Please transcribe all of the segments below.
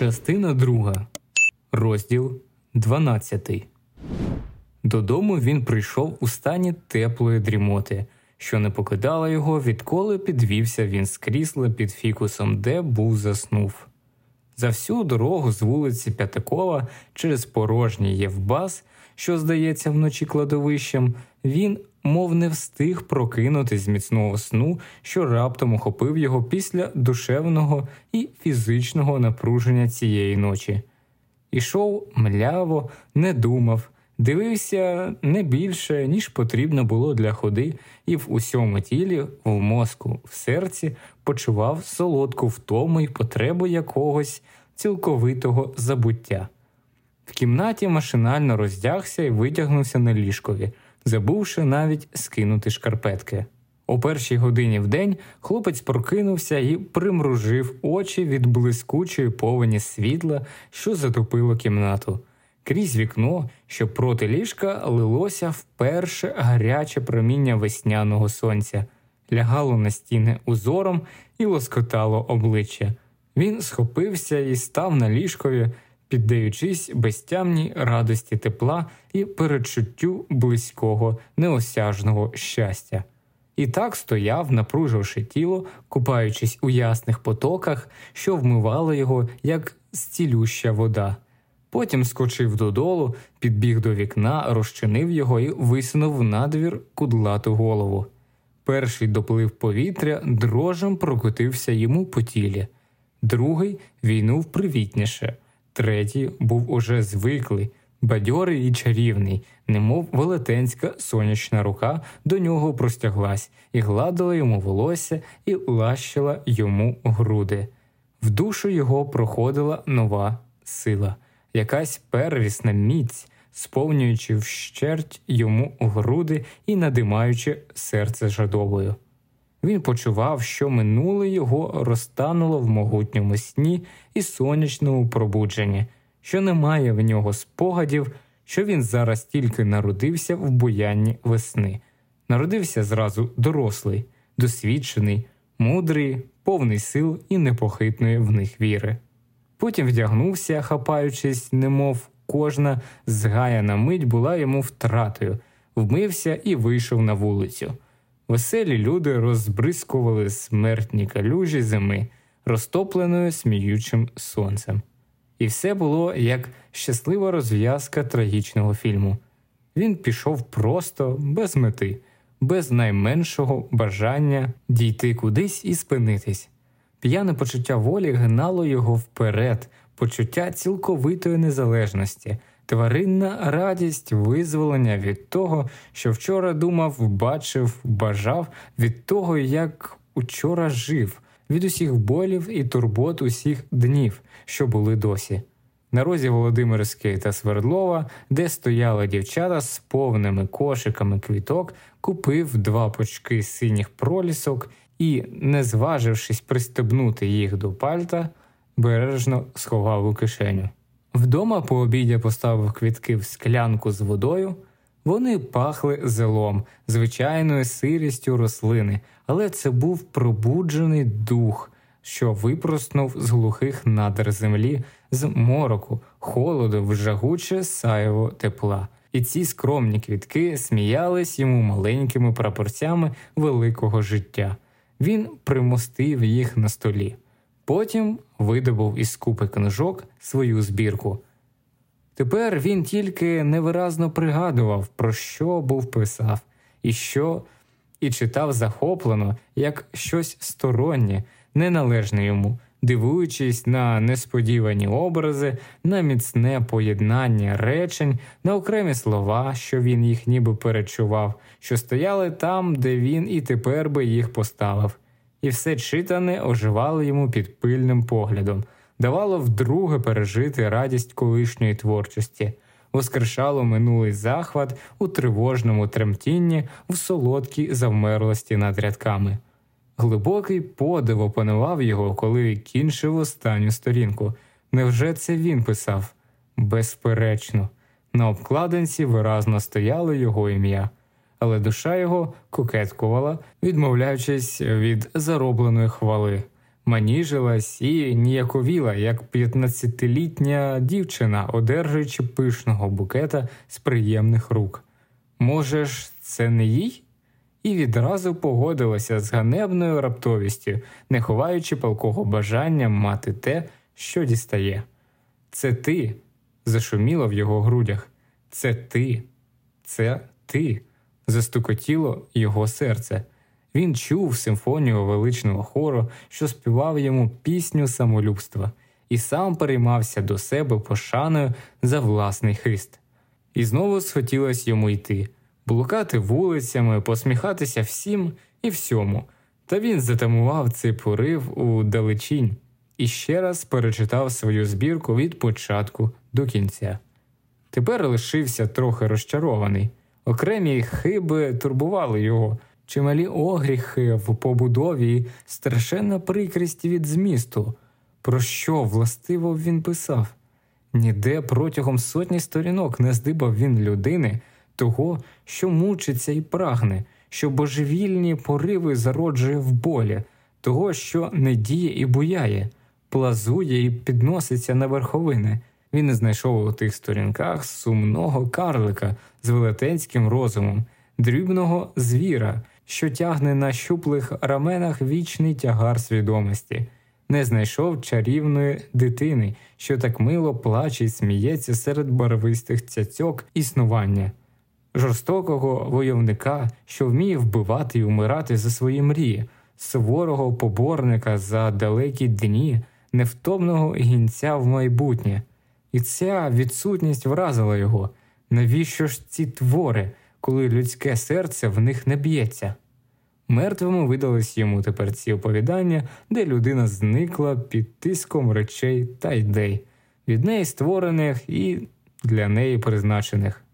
Частина друга, розділ 12. Додому він прийшов у стані теплої дрімоти, що не покидала його, відколи підвівся він з крісла під фікусом, де був заснув. За всю дорогу з вулиці П'ятакова через порожній Євбас, що здається вночі кладовищем, він мов не встиг прокинути з міцного сну, що раптом охопив його після душевного і фізичного напруження цієї ночі. Ішов мляво, не думав, дивився не більше, ніж потрібно було для ходи, і в усьому тілі, в мозку, в серці почував солодку втому й потребу якогось цілковитого забуття. В кімнаті машинально роздягся і витягнувся на ліжкові забувши навіть скинути шкарпетки. О першій годині в день хлопець прокинувся і примружив очі від блискучої повені світла, що затопило кімнату. Крізь вікно, що проти ліжка лилося вперше гаряче проміння весняного сонця, лягало на стіни узором і лоскотало обличчя. Він схопився і став на ліжкові, піддаючись безтямній радості тепла і передчуттю близького, неосяжного щастя. І так стояв, напруживши тіло, купаючись у ясних потоках, що вмивало його, як зцілюща вода. Потім скочив додолу, підбіг до вікна, розчинив його і висунув надвір кудлату голову. Перший доплив повітря дрожем прокотився йому по тілі, другий війнув привітніше. Третій був уже звиклий, бадьорий і чарівний, немов велетенська сонячна рука до нього простяглась і гладила йому волосся і лащила йому груди. В душу його проходила нова сила, якась первісна міць, сповнюючи вщерть йому груди і надимаючи серце жадобою. Він почував, що минуле його розтануло в могутньому сні і сонячному пробудженні, що немає в нього спогадів, що він зараз тільки народився в буянні весни, народився зразу дорослий, досвідчений, мудрий, повний сил і непохитної в них віри. Потім вдягнувся, хапаючись, немов кожна згаяна мить була йому втратою, вмився і вийшов на вулицю. Веселі люди розбризкували смертні калюжі зими, розтопленою сміючим сонцем. І все було як щаслива розв'язка трагічного фільму. Він пішов просто без мети, без найменшого бажання дійти кудись і спинитись. П'яне почуття волі гнало його вперед, почуття цілковитої незалежності тваринна радість визволення від того, що вчора думав, бачив, бажав, від того, як учора жив, від усіх болів і турбот усіх днів, що були досі. На розі Володимирської та Свердлова, де стояли дівчата з повними кошиками квіток, купив два почки синіх пролісок і, не зважившись пристебнути їх до пальта, бережно сховав у кишеню. Вдома по обіді поставив квітки в склянку з водою. Вони пахли зелом, звичайною сирістю рослини, але це був пробуджений дух, що випроснув з глухих надр землі, з мороку, холоду в жагуче саєво тепла. І ці скромні квітки сміялись йому маленькими прапорцями великого життя. Він примостив їх на столі. Потім видобув із купи книжок свою збірку. Тепер він тільки невиразно пригадував, про що був писав, і що, і читав захоплено, як щось стороннє, неналежне йому, дивуючись на несподівані образи, на міцне поєднання речень, на окремі слова, що він їх ніби перечував, що стояли там, де він і тепер би їх поставив і все читане оживало йому під пильним поглядом, давало вдруге пережити радість колишньої творчості, воскрешало минулий захват у тривожному тремтінні, в солодкій завмерлості над рядками. Глибокий подив опанував його, коли кінчив останню сторінку. Невже це він писав? Безперечно, на обкладинці виразно стояло його ім'я але душа його кокеткувала, відмовляючись від заробленої хвали. маніжилась і ніяковіла, як 15-літня дівчина, одержуючи пишного букета з приємних рук. Може ж, це не їй? І відразу погодилася з ганебною раптовістю, не ховаючи палкого бажання мати те, що дістає. Це ти, зашуміло в його грудях. Це ти, це ти, застукотіло його серце. Він чув симфонію величного хору, що співав йому пісню самолюбства, і сам переймався до себе пошаною за власний хист. І знову схотілось йому йти, блукати вулицями, посміхатися всім і всьому. Та він затамував цей порив у далечінь і ще раз перечитав свою збірку від початку до кінця. Тепер лишився трохи розчарований. Окремі хиби турбували його, чималі огріхи в побудові і страшенна прикрість від змісту. Про що властиво він писав? Ніде протягом сотні сторінок не здибав він людини, того, що мучиться і прагне, що божевільні пориви зароджує в болі, того, що не діє і буяє, плазує і підноситься на верховини. Він не знайшов у тих сторінках сумного карлика з велетенським розумом, дрібного звіра, що тягне на щуплих раменах вічний тягар свідомості, не знайшов чарівної дитини, що так мило плаче й сміється серед барвистих цяцьок існування, жорстокого войовника, що вміє вбивати й умирати за свої мрії, суворого поборника за далекі дні, невтомного гінця в майбутнє. І ця відсутність вразила його. Навіщо ж ці твори, коли людське серце в них не б'ється? Мертвими видались йому тепер ці оповідання, де людина зникла під тиском речей та ідей, від неї створених і для неї призначених.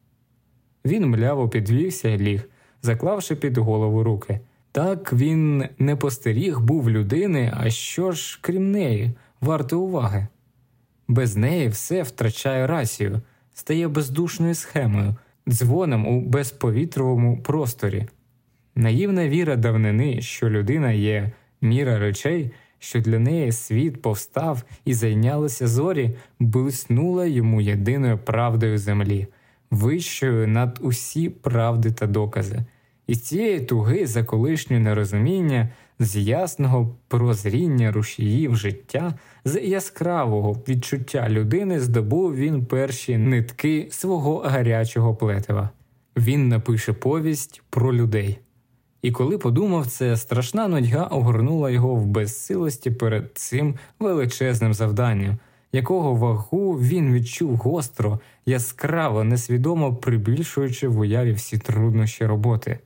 Він мляво підвівся і ліг, заклавши під голову руки. Так він не постеріг був людини, а що ж, крім неї, варто уваги. Без неї все втрачає рацію, стає бездушною схемою, дзвоном у безповітровому просторі. Наївна віра давнини, що людина є міра речей, що для неї світ повстав і зайнялися зорі, блиснула йому єдиною правдою землі, вищою над усі правди та докази. І з цієї туги за колишнє нерозуміння з ясного прозріння рушіїв життя, з яскравого відчуття людини здобув він перші нитки свого гарячого плетива. Він напише повість про людей. І коли подумав це, страшна нудьга огорнула його в безсилості перед цим величезним завданням, якого вагу він відчув гостро, яскраво, несвідомо прибільшуючи в уяві всі труднощі роботи.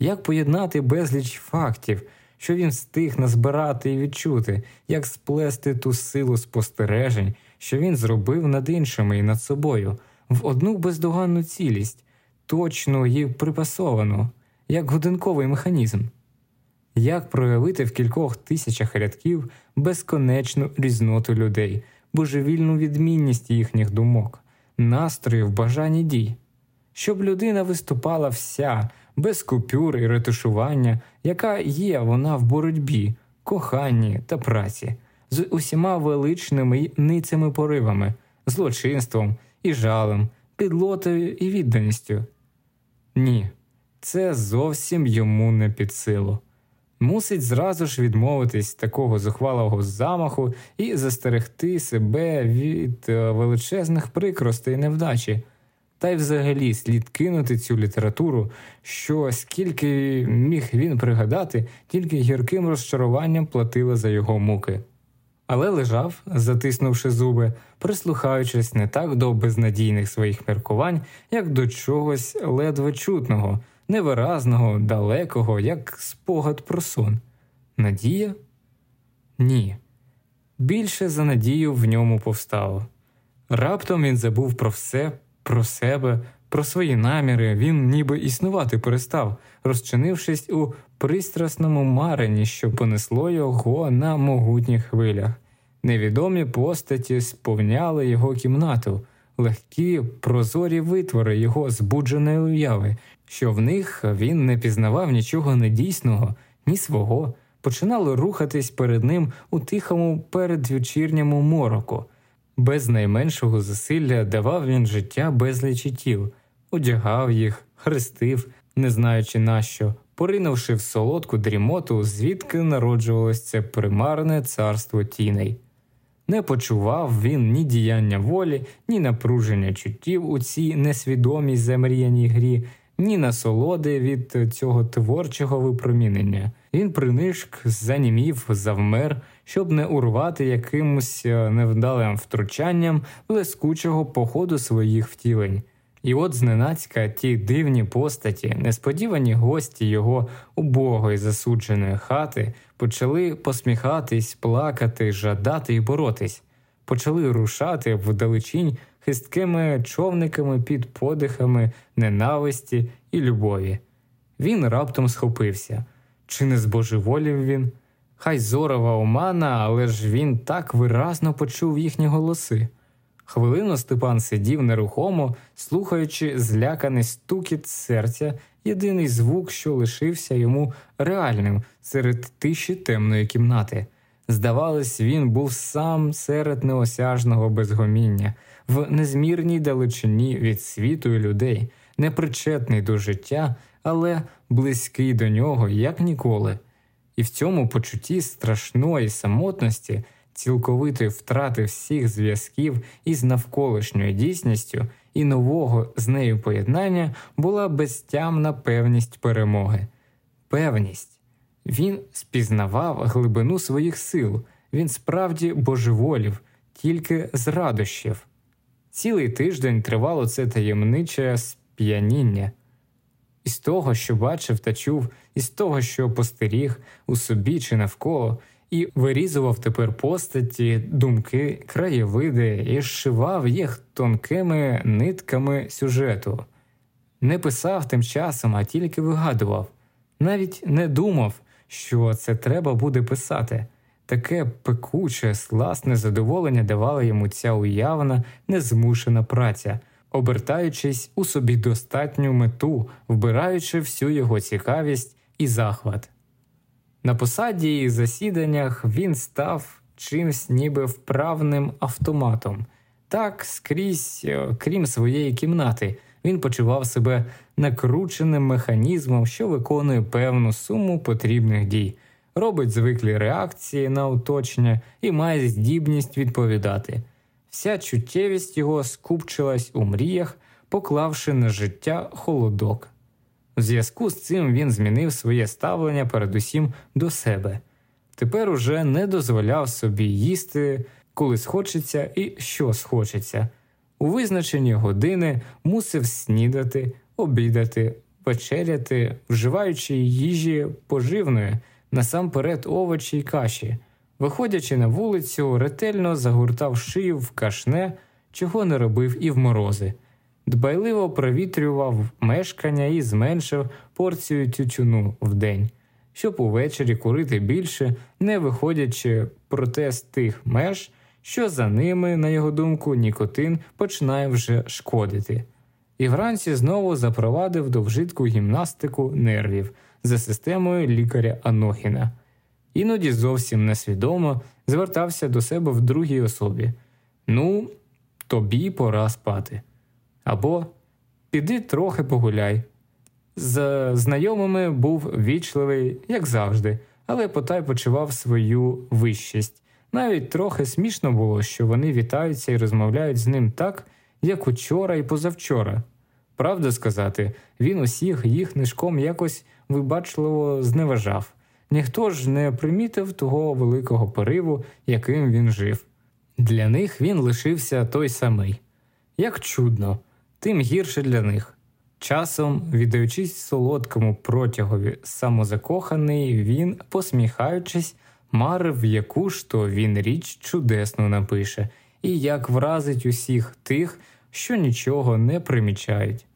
Як поєднати безліч фактів, що він встиг назбирати і відчути, як сплести ту силу спостережень, що він зробив над іншими і над собою, в одну бездоганну цілість, точну і припасовану, як годинковий механізм, як проявити в кількох тисячах рядків безконечну різноту людей, божевільну відмінність їхніх думок, настроїв, бажань і дій, щоб людина виступала вся без купюр і ретушування, яка є вона в боротьбі, коханні та праці, з усіма величними ницями поривами, злочинством і жалем, підлотою і відданістю. Ні, це зовсім йому не під силу. Мусить зразу ж відмовитись такого зухвалого замаху і застерегти себе від е, величезних прикростей невдачі та й взагалі слід кинути цю літературу, що скільки міг він пригадати, тільки гірким розчаруванням платила за його муки. Але лежав, затиснувши зуби, прислухаючись не так до безнадійних своїх міркувань, як до чогось ледве чутного, невиразного, далекого, як спогад про сон. Надія? Ні. Більше за надію в ньому повстало. Раптом він забув про все, про себе, про свої наміри він ніби існувати перестав, розчинившись у пристрасному марені, що понесло його на могутніх хвилях. Невідомі постаті сповняли його кімнату, легкі прозорі витвори його збудженої уяви, що в них він не пізнавав нічого недійсного, ні свого, починали рухатись перед ним у тихому передвечірньому мороку. Без найменшого зусилля давав він життя безлічі тіл, одягав їх, хрестив, не знаючи нащо, поринувши в солодку дрімоту, звідки народжувалось це примарне царство тіней. Не почував він ні діяння волі, ні напруження чуттів у цій несвідомій замріяній грі, ні насолоди від цього творчого випромінення. Він принишк, занімів, завмер, щоб не урвати якимось е, невдалим втручанням блискучого походу своїх втілень. І от зненацька ті дивні постаті, несподівані гості його убогої засудженої хати, почали посміхатись, плакати, жадати і боротись, почали рушати вдалечінь хисткими човниками під подихами ненависті і любові. Він раптом схопився. Чи не збожеволів він? Хай зорова омана, але ж він так виразно почув їхні голоси. Хвилину Степан сидів нерухомо, слухаючи зляканий стукіт серця, єдиний звук, що лишився йому реальним серед тиші темної кімнати. Здавалось, він був сам серед неосяжного безгоміння, в незмірній далечині від світу і людей, непричетний до життя, але близький до нього, як ніколи. І в цьому почутті страшної самотності цілковитої втрати всіх зв'язків із навколишньою дійсністю і нового з нею поєднання була безтямна певність перемоги. Певність. Він спізнавав глибину своїх сил, він справді божеволів, тільки з радощів. Цілий тиждень тривало це таємниче сп'яніння. Із того, що бачив та чув, із того, що постеріг у собі чи навколо, і вирізував тепер постаті, думки, краєвиди і зшивав їх тонкими нитками сюжету. Не писав тим часом, а тільки вигадував, навіть не думав, що це треба буде писати. Таке пекуче, сласне задоволення давала йому ця уявна, незмушена праця, обертаючись у собі достатню мету, вбираючи всю його цікавість і захват. На посаді і засіданнях він став чимсь ніби вправним автоматом. Так, скрізь, е, крім своєї кімнати, він почував себе накрученим механізмом, що виконує певну суму потрібних дій, робить звиклі реакції на оточення і має здібність відповідати. Вся чуттєвість його скупчилась у мріях, поклавши на життя холодок. У зв'язку з цим він змінив своє ставлення передусім до себе. Тепер уже не дозволяв собі їсти, коли схочеться і що схочеться. У визначені години мусив снідати, обідати, вечеряти, вживаючи їжі поживної, насамперед овочі й каші. Виходячи на вулицю, ретельно загортав шию в кашне, чого не робив і в морози дбайливо провітрював мешкання і зменшив порцію тютюну в день, щоб увечері курити більше, не виходячи проте з тих меж, що за ними, на його думку, нікотин починає вже шкодити. І вранці знову запровадив до вжитку гімнастику нервів за системою лікаря Анохіна. Іноді зовсім несвідомо звертався до себе в другій особі Ну, тобі пора спати або піди трохи погуляй. З знайомими був вічливий, як завжди, але потай почував свою вищість. Навіть трохи смішно було, що вони вітаються і розмовляють з ним так, як учора і позавчора. Правда сказати, він усіх їх нишком якось вибачливо зневажав. Ніхто ж не примітив того великого пориву, яким він жив. Для них він лишився той самий. Як чудно, тим гірше для них. Часом, віддаючись солодкому протягові самозакоханий, він, посміхаючись, марив, яку ж то він річ чудесну напише, і як вразить усіх тих, що нічого не примічають.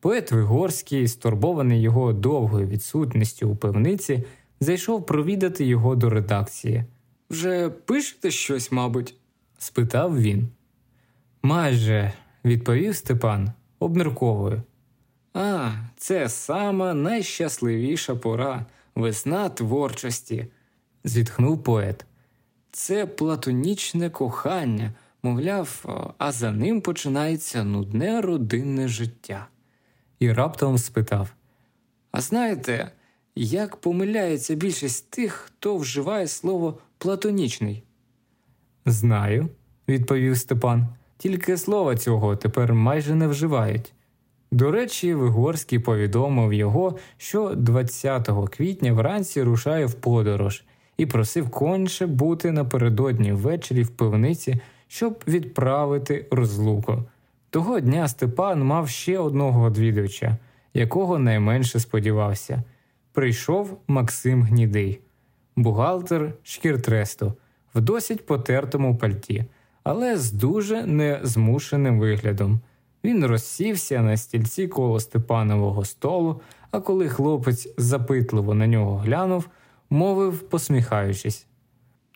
Поет Вигорський, стурбований його довгою відсутністю у пивниці, зайшов провідати його до редакції. Вже пишете щось, мабуть? спитав він. Майже відповів Степан, обмірковую. А, це сама найщасливіша пора, весна творчості. зітхнув поет. Це платонічне кохання, мовляв, а за ним починається нудне родинне життя. І раптом спитав: А знаєте, як помиляється більшість тих, хто вживає слово платонічний? Знаю, відповів Степан. Тільки слова цього тепер майже не вживають. До речі, Вигорський повідомив його, що 20 квітня вранці рушає в подорож і просив конче бути напередодні ввечері в пивниці, щоб відправити розлуку. Того дня Степан мав ще одного відвідувача, якого найменше сподівався. Прийшов Максим Гнідий, бухгалтер шкіртресту, в досить потертому пальті, але з дуже незмушеним виглядом. Він розсівся на стільці коло Степанового столу, а коли хлопець запитливо на нього глянув, мовив, посміхаючись.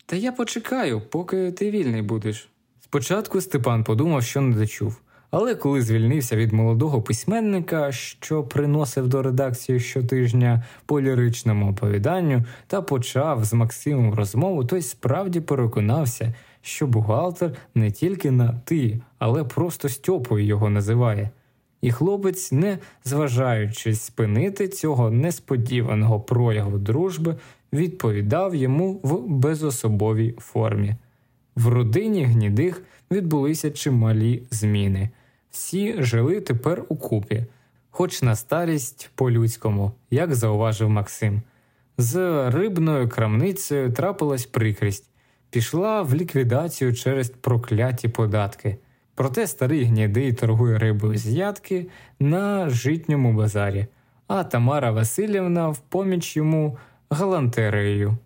Та я почекаю, поки ти вільний будеш. Спочатку Степан подумав, що не дочув, але коли звільнився від молодого письменника, що приносив до редакції щотижня по ліричному оповіданню, та почав з Максимом розмову, той справді переконався, що бухгалтер не тільки на ти, але просто Стьопою його називає. І хлопець, не зважаючись спинити цього несподіваного прояву дружби, відповідав йому в безособовій формі. В родині гнідих відбулися чималі зміни. Всі жили тепер у купі, хоч на старість по-людському, як зауважив Максим. З рибною крамницею трапилась прикрість, пішла в ліквідацію через прокляті податки. Проте старий гнідий торгує рибою з ядки на житньому базарі, а Тамара Васильівна в поміч йому галантерею.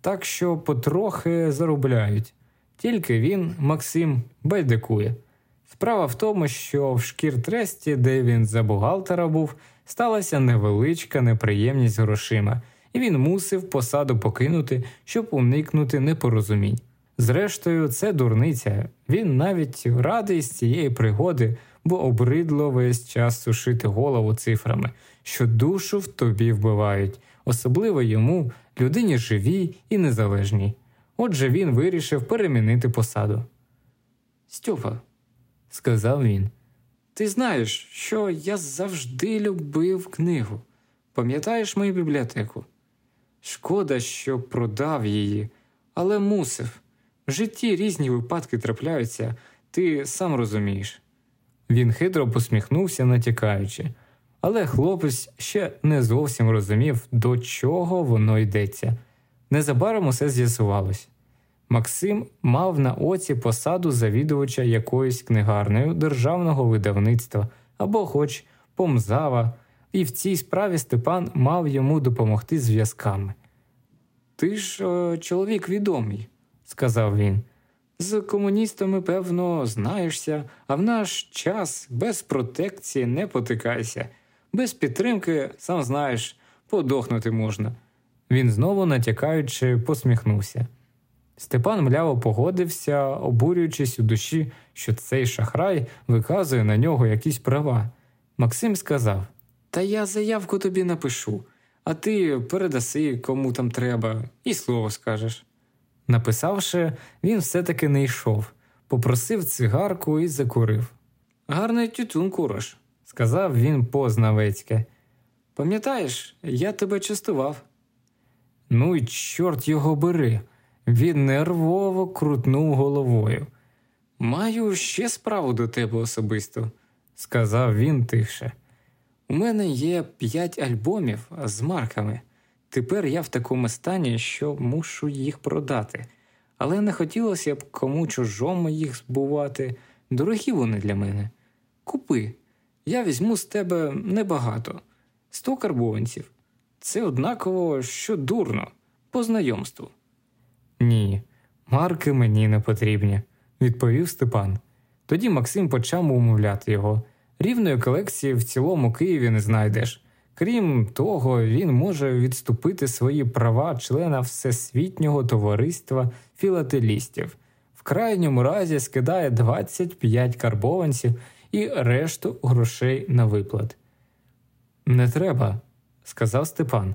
Так що потрохи заробляють. Тільки він, Максим, байдикує. Справа в тому, що в шкіртресті, де він за бухгалтера був, сталася невеличка неприємність грошима, і він мусив посаду покинути, щоб уникнути непорозумінь. Зрештою, це дурниця. Він навіть радий з цієї пригоди, бо обридло весь час сушити голову цифрами, що душу в тобі вбивають, особливо йому, людині живій і незалежній. Отже, він вирішив перемінити посаду. Стьопа, сказав він, ти знаєш, що я завжди любив книгу. Пам'ятаєш мою бібліотеку? Шкода, що продав її, але мусив. В житті різні випадки трапляються, ти сам розумієш. Він хитро посміхнувся, натякаючи, але хлопець ще не зовсім розумів, до чого воно йдеться. Незабаром усе з'ясувалось. Максим мав на оці посаду завідувача якоюсь книгарнею державного видавництва або хоч помзава, і в цій справі Степан мав йому допомогти зв'язками. Ти ж о, чоловік відомий, сказав він. З комуністами, певно, знаєшся, а в наш час без протекції не потикайся, без підтримки, сам знаєш, подохнути можна. Він знову натякаючи, посміхнувся. Степан мляво погодився, обурюючись у душі, що цей шахрай виказує на нього якісь права. Максим сказав: Та я заявку тобі напишу, а ти передаси кому там треба, і слово скажеш. Написавши, він все-таки не йшов, попросив цигарку і закурив. Гарний тютюн куриш, сказав він познавецьке. Пам'ятаєш, я тебе частував. Ну й чорт його бери. Він нервово крутнув головою. Маю ще справу до тебе особисто, сказав він тихше. У мене є п'ять альбомів з марками. Тепер я в такому стані, що мушу їх продати, але не хотілося б кому чужому їх збувати. Дорогі вони для мене. Купи, я візьму з тебе небагато, сто карбованців. Це однаково, що дурно, по знайомству. Ні, марки мені не потрібні, відповів Степан. Тоді Максим почав умовляти його. Рівної колекції в цілому Києві не знайдеш. Крім того, він може відступити свої права члена Всесвітнього товариства філателістів. В крайньому разі скидає 25 карбованців і решту грошей на виплат. Не треба, сказав Степан.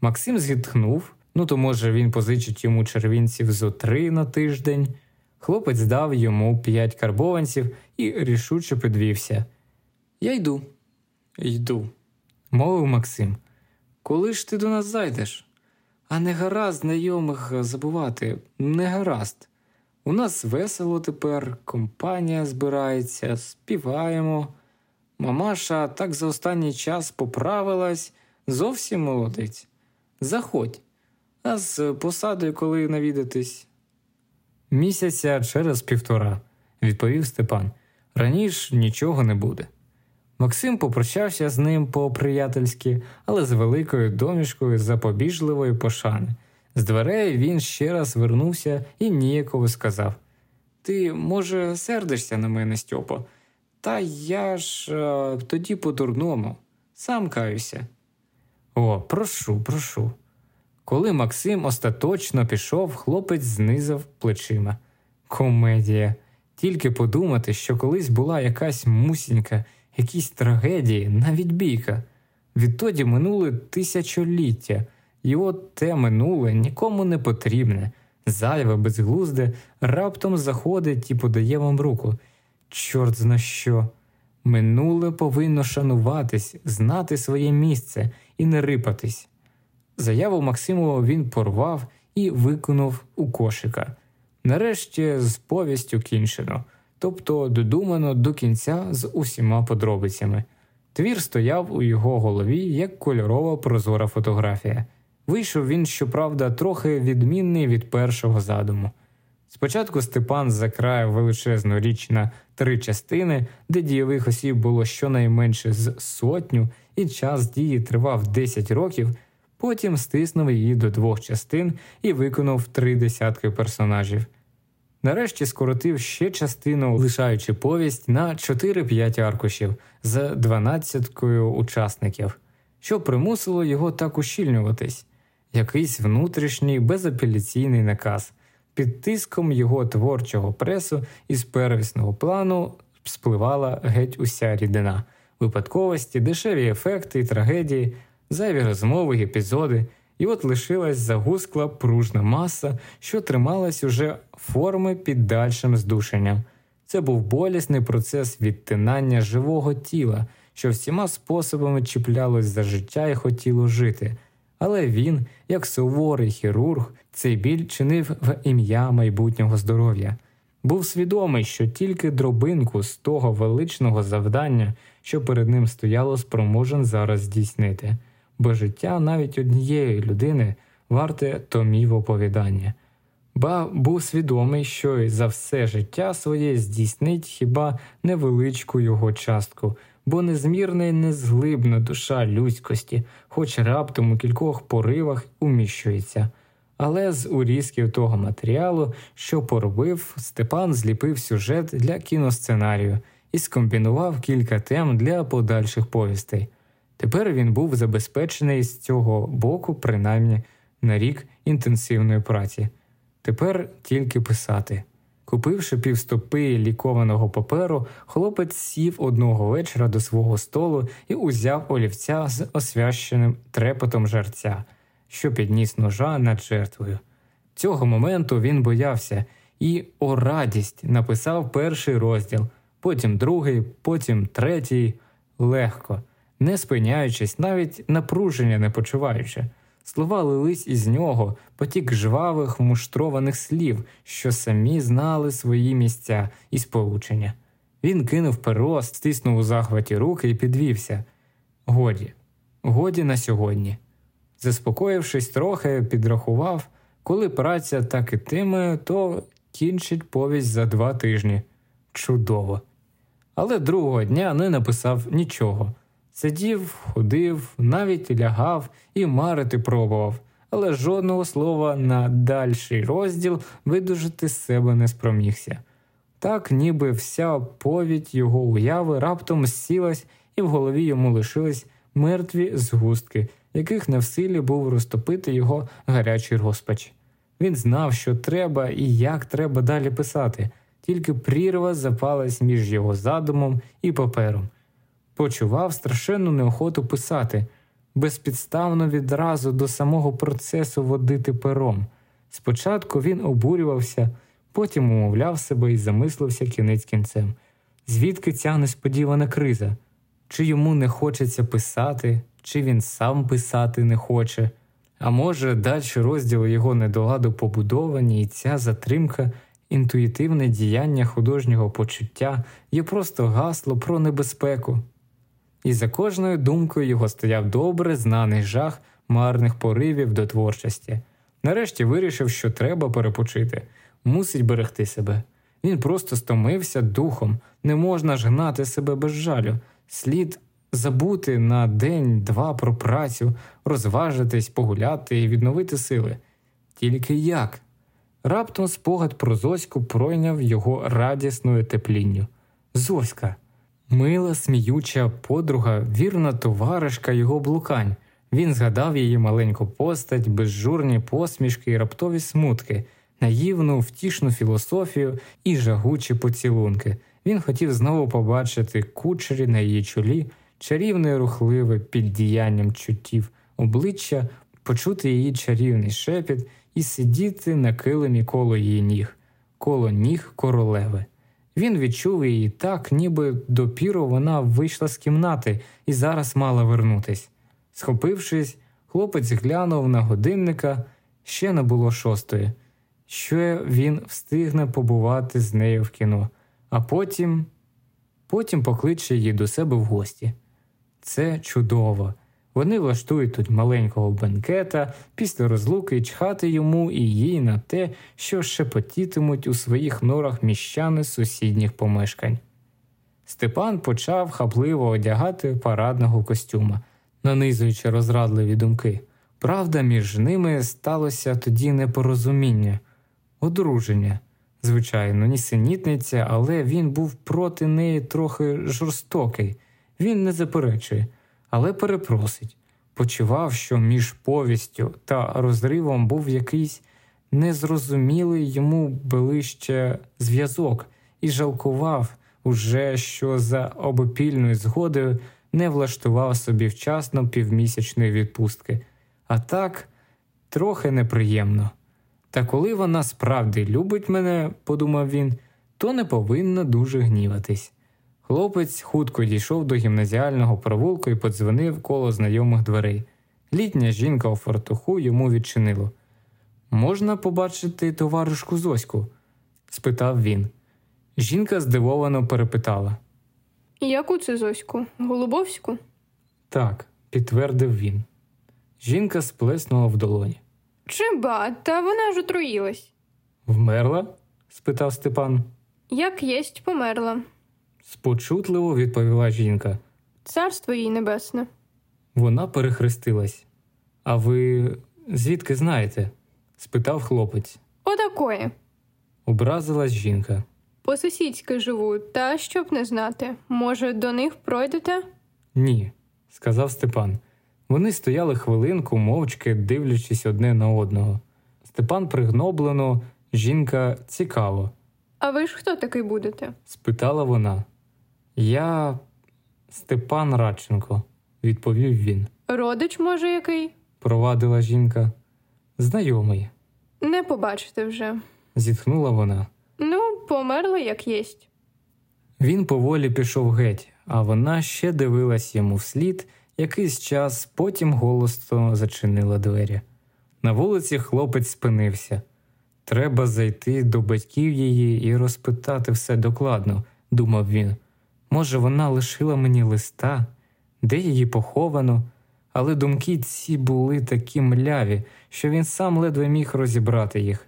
Максим зітхнув, Ну то, може, він позичить йому червінців зо три на тиждень. Хлопець дав йому п'ять карбованців і рішуче підвівся. Я йду, йду, мовив Максим. Коли ж ти до нас зайдеш? А не гаразд знайомих забувати, не гаразд. У нас весело тепер, компанія збирається, співаємо. Мамаша так за останній час поправилась, зовсім молодець. Заходь, а з посадою коли навідатись? Місяця через півтора, відповів Степан. Раніше нічого не буде. Максим попрощався з ним по-приятельськи, але з великою домішкою запобіжливої пошани. З дверей він ще раз вернувся і ніяково сказав: Ти, може, сердишся на мене, Стьопо? Та я ж а, тоді по-дурному, сам каюся. О, прошу, прошу. Коли Максим остаточно пішов, хлопець знизав плечима. Комедія. Тільки подумати, що колись була якась мусінька, якісь трагедії, навіть бійка. Відтоді минули тисячоліття, і от те минуле нікому не потрібне, зайве, безглузде, раптом заходить і подає вам руку. Чорт зна що. Минуле повинно шануватись, знати своє місце і не рипатись. Заяву Максимова він порвав і виконав у кошика. Нарешті з повістю кінчено, тобто додумано до кінця з усіма подробицями. Твір стояв у його голові як кольорова прозора фотографія. Вийшов він, щоправда, трохи відмінний від першого задуму. Спочатку Степан закраїв величезну річ на три частини, де дієвих осіб було щонайменше з сотню, і час дії тривав 10 років, потім стиснув її до двох частин і виконав три десятки персонажів. Нарешті скоротив ще частину, лишаючи повість на 4-5 аркушів з 12 учасників, що примусило його так ущільнюватись, якийсь внутрішній безапеляційний наказ. Під тиском його творчого пресу із первісного плану спливала геть уся рідина, випадковості, дешеві ефекти і трагедії, зайві розмови, епізоди, і от лишилась загускла пружна маса, що трималась уже форми під дальшим здушенням. Це був болісний процес відтинання живого тіла, що всіма способами чіплялось за життя і хотіло жити. Але він, як суворий хірург, цей біль чинив в ім'я майбутнього здоров'я, був свідомий, що тільки дробинку з того величного завдання, що перед ним стояло, спроможен зараз здійснити, бо життя навіть однієї людини варте томів оповідання. Ба був свідомий, що й за все життя своє здійснить хіба невеличку його частку бо незмірна й незглибна душа людськості, хоч раптом у кількох поривах уміщується. Але з урізків того матеріалу, що поробив, Степан зліпив сюжет для кіносценарію і скомбінував кілька тем для подальших повістей. Тепер він був забезпечений з цього боку, принаймні на рік інтенсивної праці. Тепер тільки писати. Купивши півстопи лікованого паперу, хлопець сів одного вечора до свого столу і узяв олівця з освященим трепотом жерця, що підніс ножа над жертвою. Цього моменту він боявся і, о радість, написав перший розділ, потім другий, потім третій, легко, не спиняючись, навіть напруження не почуваючи. Слова лились із нього, потік жвавих муштрованих слів, що самі знали свої місця і сполучення. Він кинув перо, стиснув у захваті руки і підвівся. Годі, годі на сьогодні. Заспокоївшись трохи, підрахував, коли праця так ітиме, то кінчить повість за два тижні. Чудово. Але другого дня не написав нічого. Сидів, ходив, навіть лягав і марити пробував, але жодного слова на дальший розділ видужити з себе не спромігся. Так, ніби вся повідь його уяви раптом сілась, і в голові йому лишились мертві згустки, яких не в силі був розтопити його гарячий розпач. Він знав, що треба і як треба далі писати, тільки прірва запалась між його задумом і папером почував страшенну неохоту писати, безпідставно відразу до самого процесу водити пером. Спочатку він обурювався, потім умовляв себе і замислився кінець кінцем. Звідки ця несподівана криза? Чи йому не хочеться писати, чи він сам писати не хоче, а може, далі розділи його недоладу побудовані, і ця затримка, інтуїтивне діяння художнього почуття є просто гасло про небезпеку. І за кожною думкою його стояв добре знаний жах марних поривів до творчості. Нарешті вирішив, що треба перепочити, мусить берегти себе. Він просто стомився духом, не можна ж гнати себе без жалю, слід забути на день-два про працю, розважитись, погуляти і відновити сили. Тільки як? Раптом спогад про Зоську пройняв його радісною теплінню. Зоська, мила, сміюча подруга, вірна товаришка його блукань. Він згадав її маленьку постать, безжурні посмішки і раптові смутки, наївну, втішну філософію і жагучі поцілунки. Він хотів знову побачити кучері на її чолі, чарівне і рухливе під діянням чуттів, обличчя, почути її чарівний шепіт і сидіти на килимі коло її ніг, коло ніг королеви. Він відчув її так, ніби допіру вона вийшла з кімнати і зараз мала вернутись. Схопившись, хлопець глянув на годинника ще не було шостої, що він встигне побувати з нею в кіно, а потім потім покличе її до себе в гості. Це чудово. Вони влаштують тут маленького бенкета після розлуки чхати йому і їй на те, що шепотітимуть у своїх норах міщани сусідніх помешкань. Степан почав хапливо одягати парадного костюма, нанизуючи розрадливі думки. Правда, між ними сталося тоді непорозуміння, одруження. Звичайно, нісенітниця, але він був проти неї трохи жорстокий. Він не заперечує, але перепросить. Почував, що між повістю та розривом був якийсь незрозумілий йому ближче зв'язок, і жалкував уже, що за обопільною згодою не влаштував собі вчасно півмісячної відпустки. А так трохи неприємно. Та коли вона справді любить мене, подумав він, то не повинна дуже гніватись. Хлопець хутко дійшов до гімназіального провулку і подзвонив коло знайомих дверей. Літня жінка у фартуху йому відчинило. Можна побачити товаришку Зоську? спитав він. Жінка здивовано перепитала. Яку це Зоську? Голубовську? Так, підтвердив він. Жінка сплеснула в долоні. Чи ба, та вона ж отруїлась. Вмерла? спитав Степан. Як єсть, померла. Спочутливо відповіла жінка. Царство їй небесне. Вона перехрестилась. А ви звідки знаєте? спитав хлопець. Отакої. Образилась жінка. По сусідськи живу, та щоб не знати. Може, до них пройдете? Ні, сказав Степан. Вони стояли хвилинку, мовчки дивлячись одне на одного. Степан пригноблено, жінка цікаво. А ви ж хто такий будете? спитала вона. Я Степан Радченко, відповів він. Родич, може, який? Провадила жінка. Знайомий, Не побачите вже. зітхнула вона. Ну, померла, як єсть. Він поволі пішов геть, а вона ще дивилась йому вслід якийсь час, потім голосно зачинила двері. На вулиці хлопець спинився. Треба зайти до батьків її і розпитати все докладно, думав він. Може, вона лишила мені листа, де її поховано, але думки ці були такі мляві, що він сам ледве міг розібрати їх.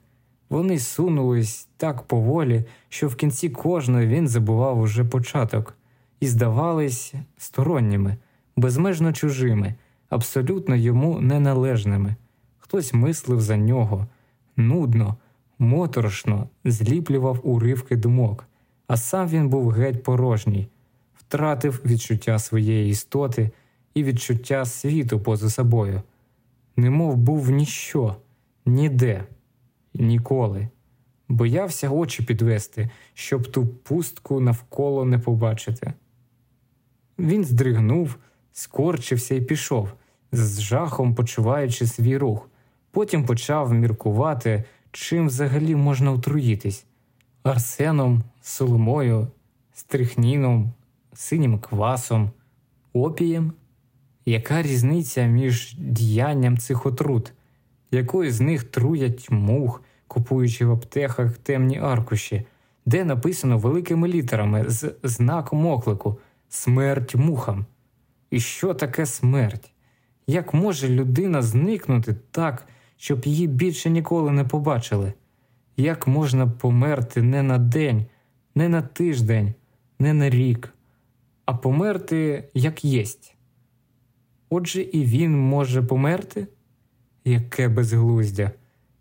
Вони сунулись так поволі, що в кінці кожної він забував уже початок, і здавались сторонніми, безмежно чужими, абсолютно йому неналежними. Хтось мислив за нього, нудно, моторошно зліплював уривки думок, а сам він був геть порожній, втратив відчуття своєї істоти і відчуття світу поза собою, немов був ніщо, ніде, ніколи. Боявся очі підвести, щоб ту пустку навколо не побачити. Він здригнув, скорчився і пішов, з жахом почуваючи свій рух. Потім почав міркувати, чим взагалі можна отруїтись арсеном, соломою, стрихніном, синім квасом, опієм. Яка різниця між діянням цих отрут? Якою з них труять мух, купуючи в аптеках темні аркуші, де написано великими літерами з знаком оклику Смерть мухам? І що таке смерть? Як може людина зникнути так, щоб її більше ніколи не побачили? Як можна померти не на день, не на тиждень, не на рік, а померти як єсть? Отже, і він може померти? Яке безглуздя,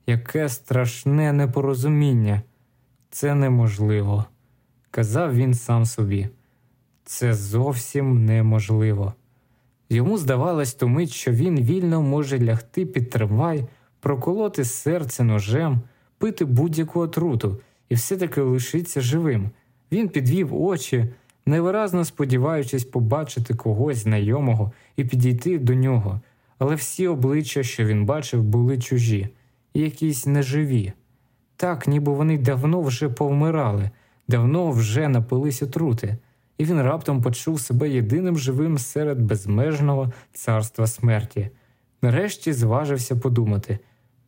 яке страшне непорозуміння. Це неможливо, казав він сам собі. Це зовсім неможливо. Йому здавалось ту мить, що він вільно може лягти під трамвай, проколоти серце ножем, пити будь-яку отруту і все-таки лишиться живим. Він підвів очі, невиразно сподіваючись побачити когось знайомого і підійти до нього, але всі обличчя, що він бачив, були чужі якісь неживі. Так, ніби вони давно вже повмирали, давно вже напились отрути і він раптом почув себе єдиним живим серед безмежного царства смерті. Нарешті зважився подумати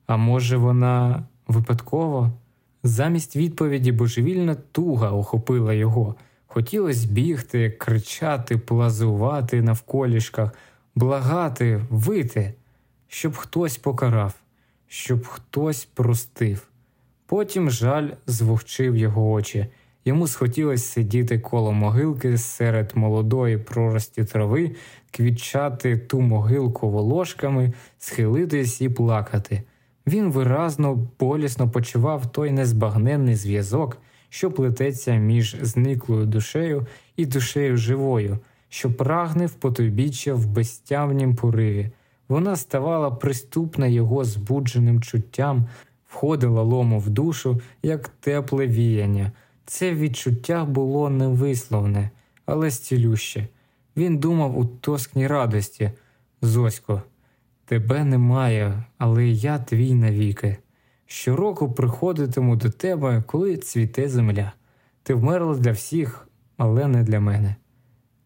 а може, вона випадково? Замість відповіді божевільна туга охопила його. Хотілося бігти, кричати, плазувати навколішках, благати, вити, щоб хтось покарав, щоб хтось простив. Потім жаль звовчив його очі. Йому схотілося сидіти коло могилки серед молодої прорості трави, квітчати ту могилку волошками, схилитись і плакати. Він виразно, болісно почував той незбагненний зв'язок, що плететься між зниклою душею і душею живою, що прагне в потойбіччя в безтямнім пориві. Вона ставала приступна його збудженим чуттям, входила лому в душу, як тепле віяння. Це відчуття було невисловне, але стілюще. Він думав у тоскній радості Зосько, тебе немає, але я твій навіки. Щороку приходитиму до тебе, коли цвіте земля. Ти вмерла для всіх, але не для мене.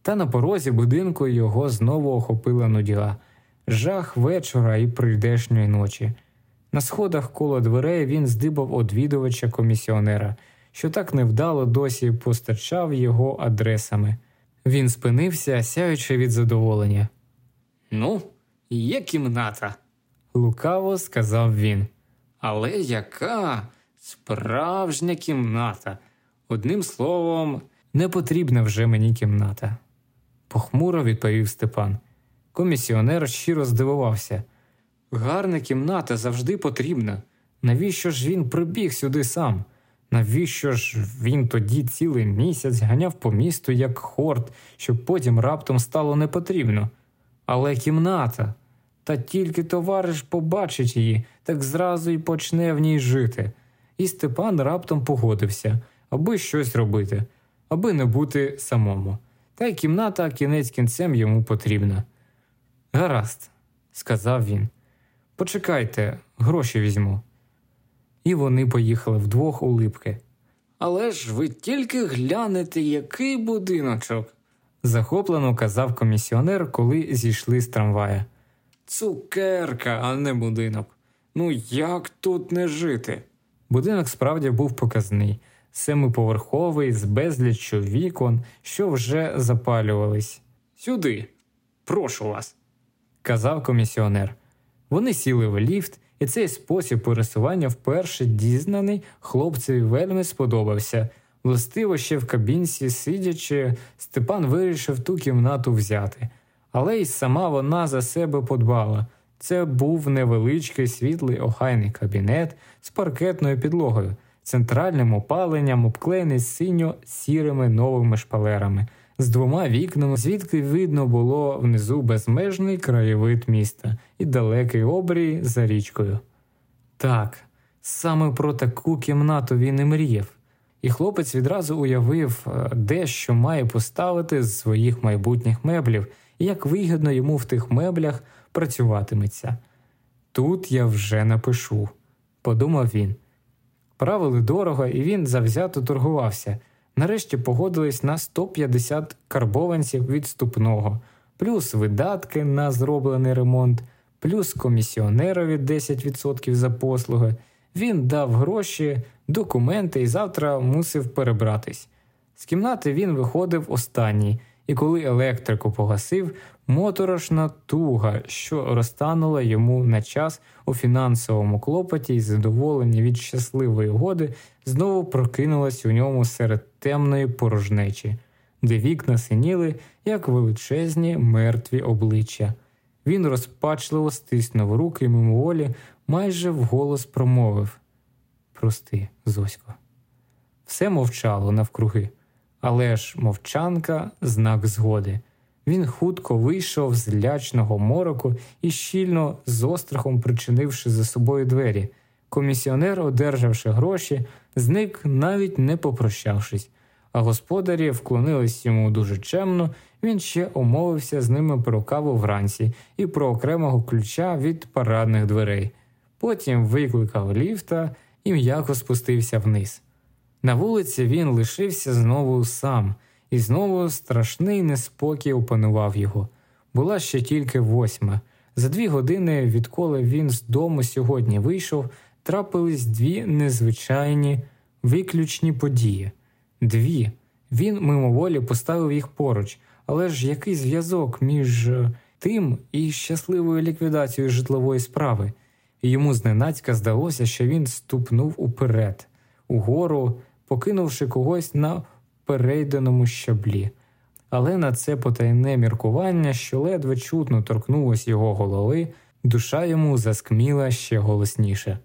Та на порозі будинку його знову охопила нудіга, жах вечора і прийдешньої ночі. На сходах коло дверей він здибав одвідувача комісіонера що так невдало досі постачав його адресами. Він спинився, сяючи від задоволення. Ну, є кімната, лукаво сказав він. Але яка справжня кімната? Одним словом, не потрібна вже мені кімната, похмуро відповів Степан. Комісіонер щиро здивувався. Гарна кімната завжди потрібна. Навіщо ж він прибіг сюди сам? Навіщо ж він тоді цілий місяць ганяв по місту як хорт, щоб потім раптом стало непотрібно? Але кімната, та тільки товариш побачить її, так зразу й почне в ній жити. І Степан раптом погодився, аби щось робити, аби не бути самому. Та й кімната кінець кінцем йому потрібна. Гаразд, сказав він. Почекайте, гроші візьму і вони поїхали вдвох у липки. Але ж ви тільки глянете, який будиночок, захоплено казав комісіонер, коли зійшли з трамвая. Цукерка, а не будинок. Ну як тут не жити? Будинок справді був показний, семиповерховий, з безліччю вікон, що вже запалювались. Сюди, прошу вас, казав комісіонер. Вони сіли в ліфт, і цей спосіб пересування вперше дізнаний хлопцеві вельми сподобався. Властиво ще в кабінці, сидячи, Степан вирішив ту кімнату взяти, але й сама вона за себе подбала. Це був невеличкий світлий охайний кабінет з паркетною підлогою, центральним опаленням, обклеєний синьо сірими новими шпалерами з двома вікнами, звідки видно було внизу безмежний краєвид міста і далекий обрій за річкою. Так, саме про таку кімнату він і мріяв, і хлопець відразу уявив, е, де що має поставити з своїх майбутніх меблів, і як вигідно йому в тих меблях працюватиметься. Тут я вже напишу, подумав він. Правили дорого, і він завзято торгувався. Нарешті погодились на 150 карбованців відступного, плюс видатки на зроблений ремонт, плюс комісіонерові 10% за послуги. Він дав гроші, документи і завтра мусив перебратись. З кімнати він виходив останній, і коли електрику погасив, моторошна туга, що розтанула йому на час у фінансовому клопоті і задоволення від щасливої годи, знову прокинулась у ньому серед темної порожнечі, де вікна синіли, як величезні мертві обличчя. Він розпачливо стиснув руки мимоволі майже вголос промовив Прости, Зосько. Все мовчало навкруги, але ж мовчанка знак згоди. Він хутко вийшов з лячного мороку і щільно з острахом причинивши за собою двері. Комісіонер, одержавши гроші, зник, навіть не попрощавшись, а господарі вклонились йому дуже чемно, він ще умовився з ними про каву вранці і про окремого ключа від парадних дверей. Потім викликав ліфта і м'яко спустився вниз. На вулиці він лишився знову сам, і знову страшний неспокій опанував його. Була ще тільки восьма. За дві години, відколи він з дому сьогодні вийшов, трапились дві незвичайні виключні події. Дві. Він мимоволі поставив їх поруч, але ж який зв'язок між е, тим і щасливою ліквідацією житлової справи? І йому зненацька здалося, що він ступнув уперед, угору, покинувши когось на перейденому щаблі. Але на це потайне міркування, що ледве чутно торкнулось його голови, душа йому заскміла ще голосніше.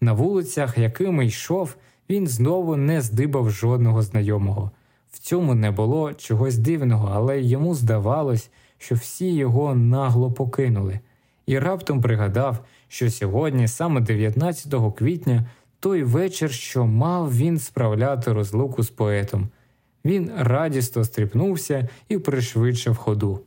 На вулицях, якими йшов, він знову не здибав жодного знайомого. В цьому не було чогось дивного, але йому здавалось, що всі його нагло покинули, і раптом пригадав, що сьогодні, саме 19 квітня, той вечір, що мав він справляти розлуку з поетом. Він радісно стріпнувся і пришвидшив ходу.